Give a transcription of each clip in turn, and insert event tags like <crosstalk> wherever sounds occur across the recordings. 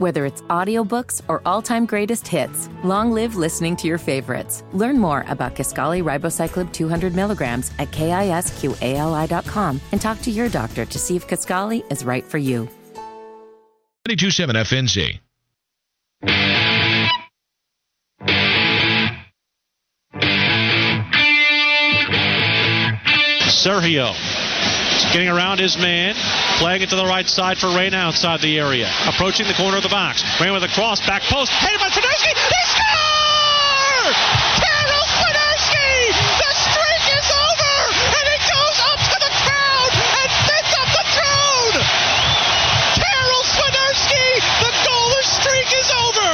Whether it's audiobooks or all-time greatest hits, long live listening to your favorites. Learn more about Kisqali Ribociclib 200 milligrams at kisqali.com and talk to your doctor to see if Kisqali is right for you. 927 FNZ. Sergio getting around his man, playing it to the right side for Rain outside the area, approaching the corner of the box. Rain with a cross, back post, headed by Swiderski. They score! Karol Swiderski! The streak is over, and it goes up to the crowd and up the. Karol Swiderski, the goalless streak is over.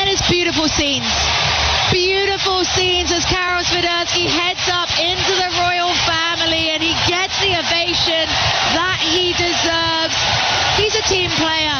And it's beautiful scenes. Beautiful scenes as Karol Swiderski heads up into the royal family and he gets the that he deserves. He's a team player.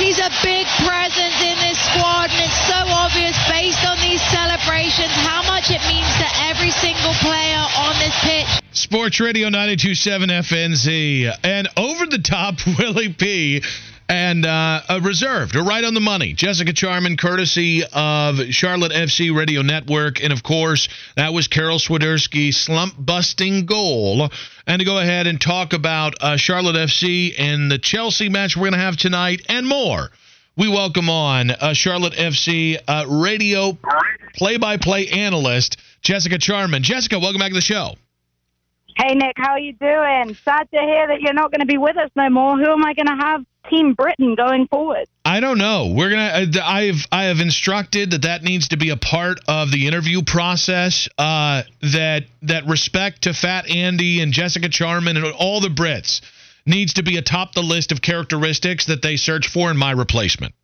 He's a big presence in this squad and it's so obvious based on these celebrations how much it means to every single player on this pitch. Sports Radio 927 FNZ. And over the top, <laughs> Willie P. And uh, a reserved, or right on the money. Jessica Charman, courtesy of Charlotte FC Radio Network. And of course, that was Karol Swiderski's slump busting goal. And to go ahead and talk about uh, Charlotte FC and the Chelsea match we're going to have tonight and more. We welcome on uh, Charlotte FC uh, radio play by play analyst, Jessica Charman. Jessica, welcome back to the show. Hey Nick, how are you doing? Sad to hear that you're not going to be with us no more. Who am I going to have Team Britain going forward? I don't know. We're gonna. Uh, I've I have instructed that that needs to be a part of the interview process. Uh, that that respect to Fat Andy and Jessica Charman and all the Brits needs to be atop the list of characteristics that they search for in my replacement.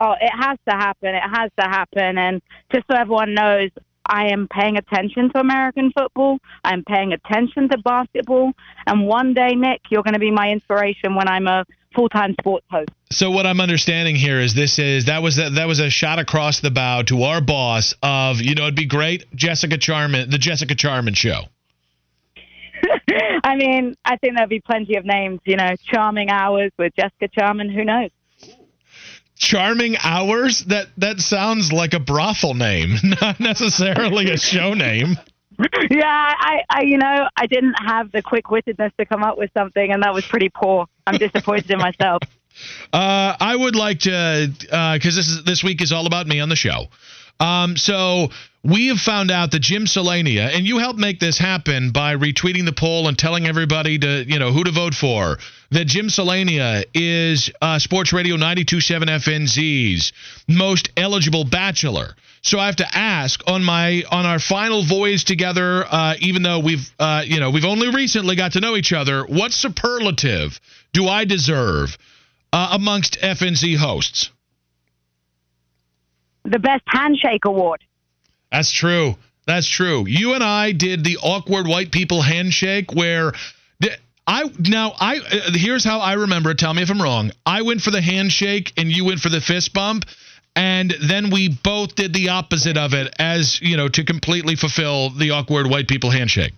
Oh, it has to happen. It has to happen. And just so everyone knows, I am paying attention to American football. I'm paying attention to basketball. And one day, Nick, you're going to be my inspiration when I'm a full-time sports host. So what I'm understanding here is this is that was a, that was a shot across the bow to our boss of you know it'd be great Jessica Charman the Jessica Charman show. <laughs> I mean, I think there'll be plenty of names. You know, charming hours with Jessica Charman. Who knows? Charming Hours? That that sounds like a brothel name, <laughs> not necessarily a show name. <laughs> <laughs> Yeah, I, I, you know, I didn't have the quick wittedness to come up with something, and that was pretty poor. I'm disappointed in myself. <laughs> Uh, I would like to, because uh, this is this week is all about me on the show. Um, so we have found out that Jim Selania, and you helped make this happen by retweeting the poll and telling everybody to, you know, who to vote for. That Jim Selania is uh, Sports Radio 92.7 FNZ's most eligible bachelor. So I have to ask on my on our final voyage together, uh, even though we've uh, you know we've only recently got to know each other. What superlative do I deserve uh, amongst FNZ hosts? The best handshake award. That's true. That's true. You and I did the awkward white people handshake where I now I uh, here's how I remember it. Tell me if I'm wrong. I went for the handshake and you went for the fist bump and then we both did the opposite of it as, you know, to completely fulfill the awkward white people handshake.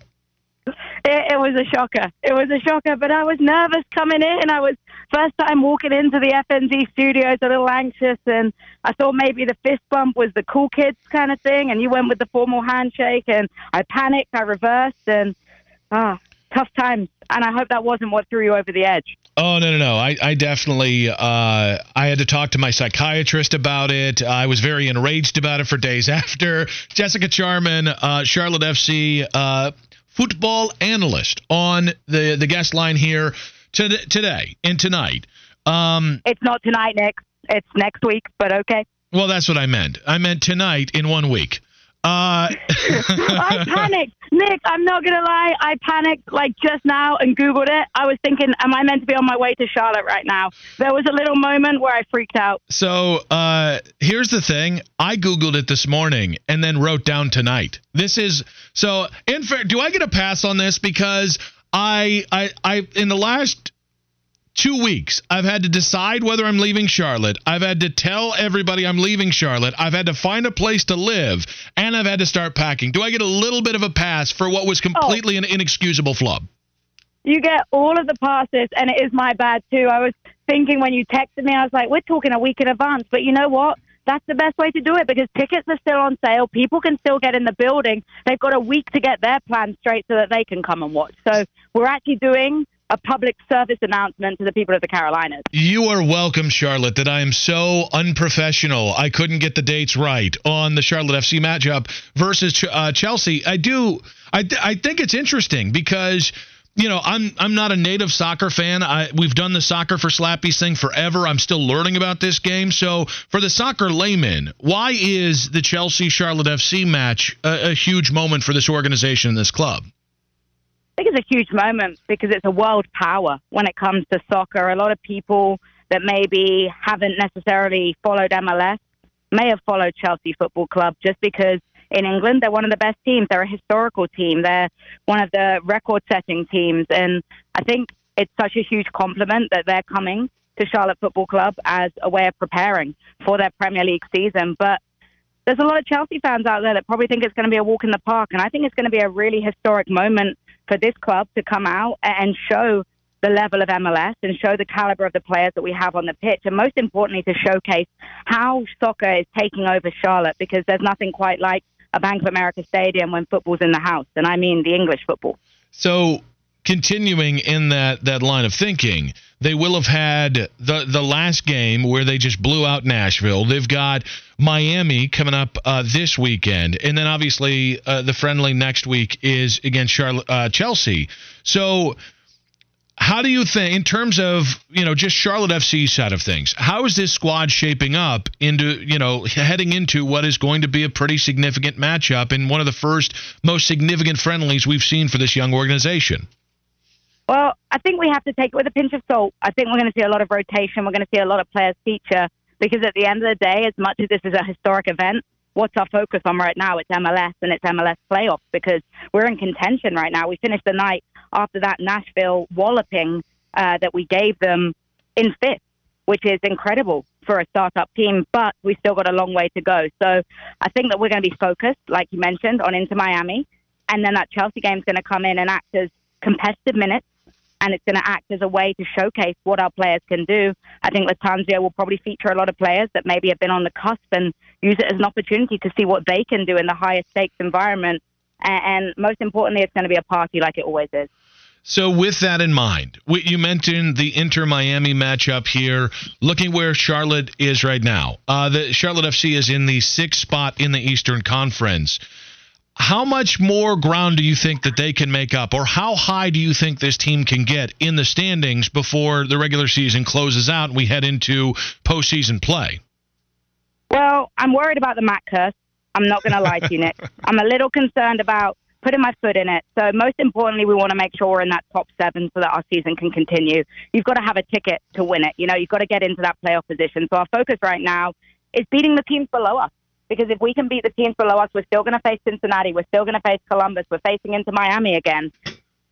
Was a shocker. It was a shocker, but I was nervous coming in. I was first time walking into the FNZ studios, a little anxious, and I thought maybe the fist bump was the cool kids kind of thing, and you went with the formal handshake, and I panicked, I reversed, and ah, tough times. And I hope that wasn't what threw you over the edge. Oh no no no! I I definitely uh, I had to talk to my psychiatrist about it. I was very enraged about it for days <laughs> after. Jessica Charman, uh, Charlotte FC uh, football analyst, on the the guest line here to, today and tonight. Um, it's not tonight, Nick. It's next week, but okay. Well, that's what I meant. I meant tonight in one week. Uh, <laughs> I panicked, Nick. I'm not gonna lie. I panicked like just now and googled it. I was thinking, am I meant to be on my way to Charlotte right now? There was a little moment where I freaked out. So uh, here's the thing. I googled it this morning and then wrote down tonight. This is so. In fact, do I get a pass on this because I I I in the last two weeks, I've had to decide whether I'm leaving Charlotte. I've had to tell everybody I'm leaving Charlotte. I've had to find a place to live, and I've had to start packing. Do I get a little bit of a pass for what was oh. completely oh. an inexcusable flub? you get all of the passes, and it is my bad too. I was thinking when you texted me, I was like, we're talking a week in advance, but you know what? That's the best way to do it because tickets are still on sale. People can still get in the building. They've got a week to get their plans straight so that they can come and watch. So we're actually doing a public service announcement to the people of the Carolinas. You are welcome, Charlotte, that I am so unprofessional. I couldn't get the dates right on the Charlotte FC matchup versus uh, Chelsea. I do. I, th- I think it's interesting because you know, I'm I'm not a native soccer fan. I we've done the soccer for slappies thing forever. I'm still learning about this game. So for the soccer layman, why is the Chelsea Charlotte FC match a, a huge moment for this organization and this club? I think it's a huge moment because it's a world power when it comes to soccer. A lot of people that maybe haven't necessarily followed MLS may have followed Chelsea Football Club just because in England. They're one of the best teams. They're a historical team. They're one of the record setting teams. And I think it's such a huge compliment that they're coming to Charlotte Football Club as a way of preparing for their Premier League season. But there's a lot of Chelsea fans out there that probably think it's going to be a walk in the park. And I think it's going to be a really historic moment for this club to come out and show the level of MLS and show the caliber of the players that we have on the pitch. And most importantly, to showcase how soccer is taking over Charlotte because there's nothing quite like a Bank of America stadium when football's in the house, and I mean the English football. So, continuing in that that line of thinking, they will have had the the last game where they just blew out Nashville. They've got Miami coming up uh, this weekend, and then obviously uh, the friendly next week is against Charlotte, uh, Chelsea. So how do you think, in terms of you know just Charlotte FC side of things, how is this squad shaping up into you know heading into what is going to be a pretty significant matchup in one of the first most significant friendlies we've seen for this young organization? Well, I think we have to take it with a pinch of salt. I think we're going to see a lot of rotation. We're going to see a lot of players feature because at the end of the day, as much as this is a historic event, what's our focus on right now? It's MLS and it's MLS playoffs because we're in contention right now. We finished the night after that Nashville walloping uh, that we gave them in fifth, which is incredible for a startup team, but we still got a long way to go. So I think that we're going to be focused, like you mentioned, on Inter Miami. And then that Chelsea game is going to come in and act as competitive minutes and it's going to act as a way to showcase what our players can do. I think Lattanzio will probably feature a lot of players that maybe have been on the cusp and use it as an opportunity to see what they can do in the higher stakes environment. And most importantly, it's going to be a party like it always is. So, with that in mind, you mentioned the Inter Miami matchup here. Looking where Charlotte is right now, uh, the Charlotte FC is in the sixth spot in the Eastern Conference. How much more ground do you think that they can make up, or how high do you think this team can get in the standings before the regular season closes out and we head into postseason play? Well, I'm worried about the Matt curse. I'm not going to lie to you, Nick. <laughs> I'm a little concerned about putting my foot in it. So most importantly, we want to make sure we're in that top seven so that our season can continue. You've got to have a ticket to win it. You know, you've got to get into that playoff position. So our focus right now is beating the teams below us. Because if we can beat the teams below us, we're still going to face Cincinnati. We're still going to face Columbus. We're facing Inter Miami again.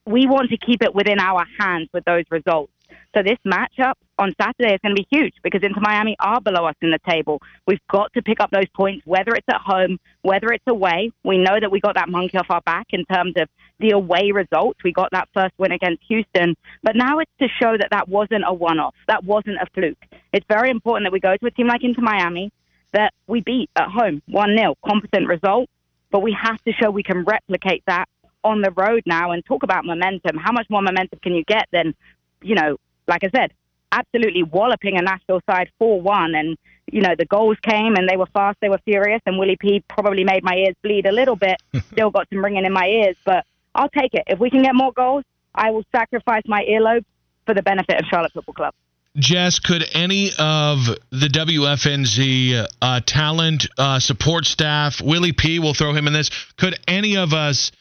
We want to keep it within our hands with those results. So this matchup on Saturday is going to be huge because Inter Miami are below us in the table. We've got to pick up those points, whether it's at home, whether it's away. We know that we got that monkey off our back in terms of the away results. We got that first win against Houston, but now it's to show that that wasn't a one-off. That wasn't a fluke. It's very important that we go to a team like Inter Miami that we beat at home 1-0, competent result, but we have to show we can replicate that on the road now and talk about momentum. How much more momentum can you get than, you know, like I said, absolutely walloping a Nashville side 4 1. And, you know, the goals came and they were fast, they were furious. And Willie P probably made my ears bleed a little bit. <laughs> Still got some ringing in my ears, but I'll take it. If we can get more goals, I will sacrifice my earlobe for the benefit of Charlotte Football Club. Jess, could any of the WFNZ uh, talent, uh, support staff, Willie P, will throw him in this, could any of us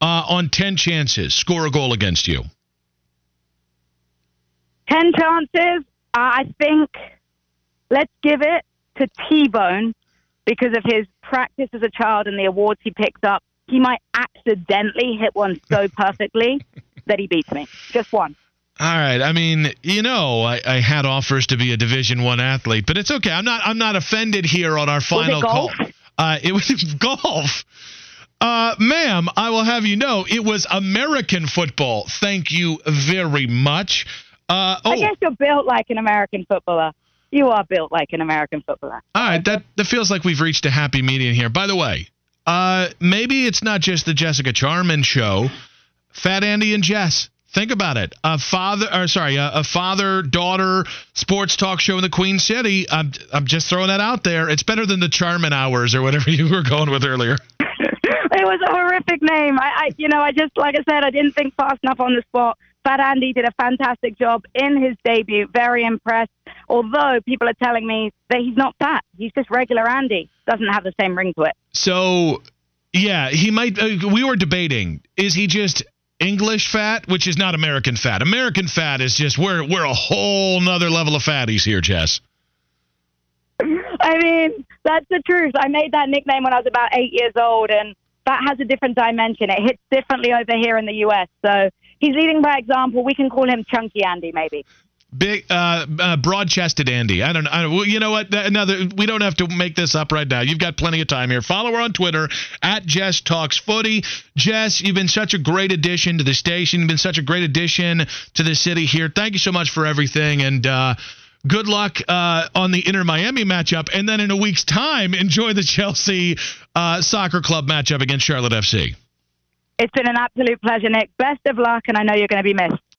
uh, on 10 chances score a goal against you? 10 chances. I think let's give it to T Bone because of his practice as a child and the awards he picked up. He might accidentally hit one so perfectly that he beats me. Just one. All right. I mean, you know, I, I had offers to be a Division One athlete, but it's okay. I'm not. I'm not offended here on our final call. Uh, it was <laughs> golf. Uh, ma'am, I will have you know it was American football. Thank you very much. Uh, oh, I guess you're built like an American footballer. You are built like an American footballer. all right. That that feels like we've reached a happy median here. By the way, uh, maybe it's not just the Jessica Charman show. Fat Andy and Jess. Think about it. A father, or sorry, a, a father daughter sports talk show in the Queen City. I'm I'm just throwing that out there. It's better than the Charman hours or whatever <laughs> you were going with earlier. <laughs> It was a horrific name. I, I, you know, I just, like I said, I didn't think fast enough on the spot. Fat Andy did a fantastic job in his debut. Very impressed. Although people are telling me that he's not fat. He's just regular Andy. Doesn't have the same ring to it. So, yeah, he might. Uh, we were debating: is he just English fat, which is not American fat? American fat is just we're we're a whole nother level of fatties here, Jess. <laughs> I mean, that's the truth. I made that nickname when I was about eight years old, and that has a different dimension. It hits differently over here in the U.S. So he's leading by example. We can call him Chunky Andy, maybe. Big, uh, uh, broad-chested Andy. I don't. know. you know what? Another. We don't have to make this up right now. You've got plenty of time here. Follow her on Twitter at Jess Talks Footy. Jess, you've been such a great addition to the station. You've been such a great addition to the city here. Thank you so much for everything, and uh, good luck uh, on the Inter Miami matchup. And then in a week's time, <laughs> enjoy the Chelsea uh, Soccer Club matchup against Charlotte FC. It's been an absolute pleasure, Nick. Best of luck, and I know you're going to be missed.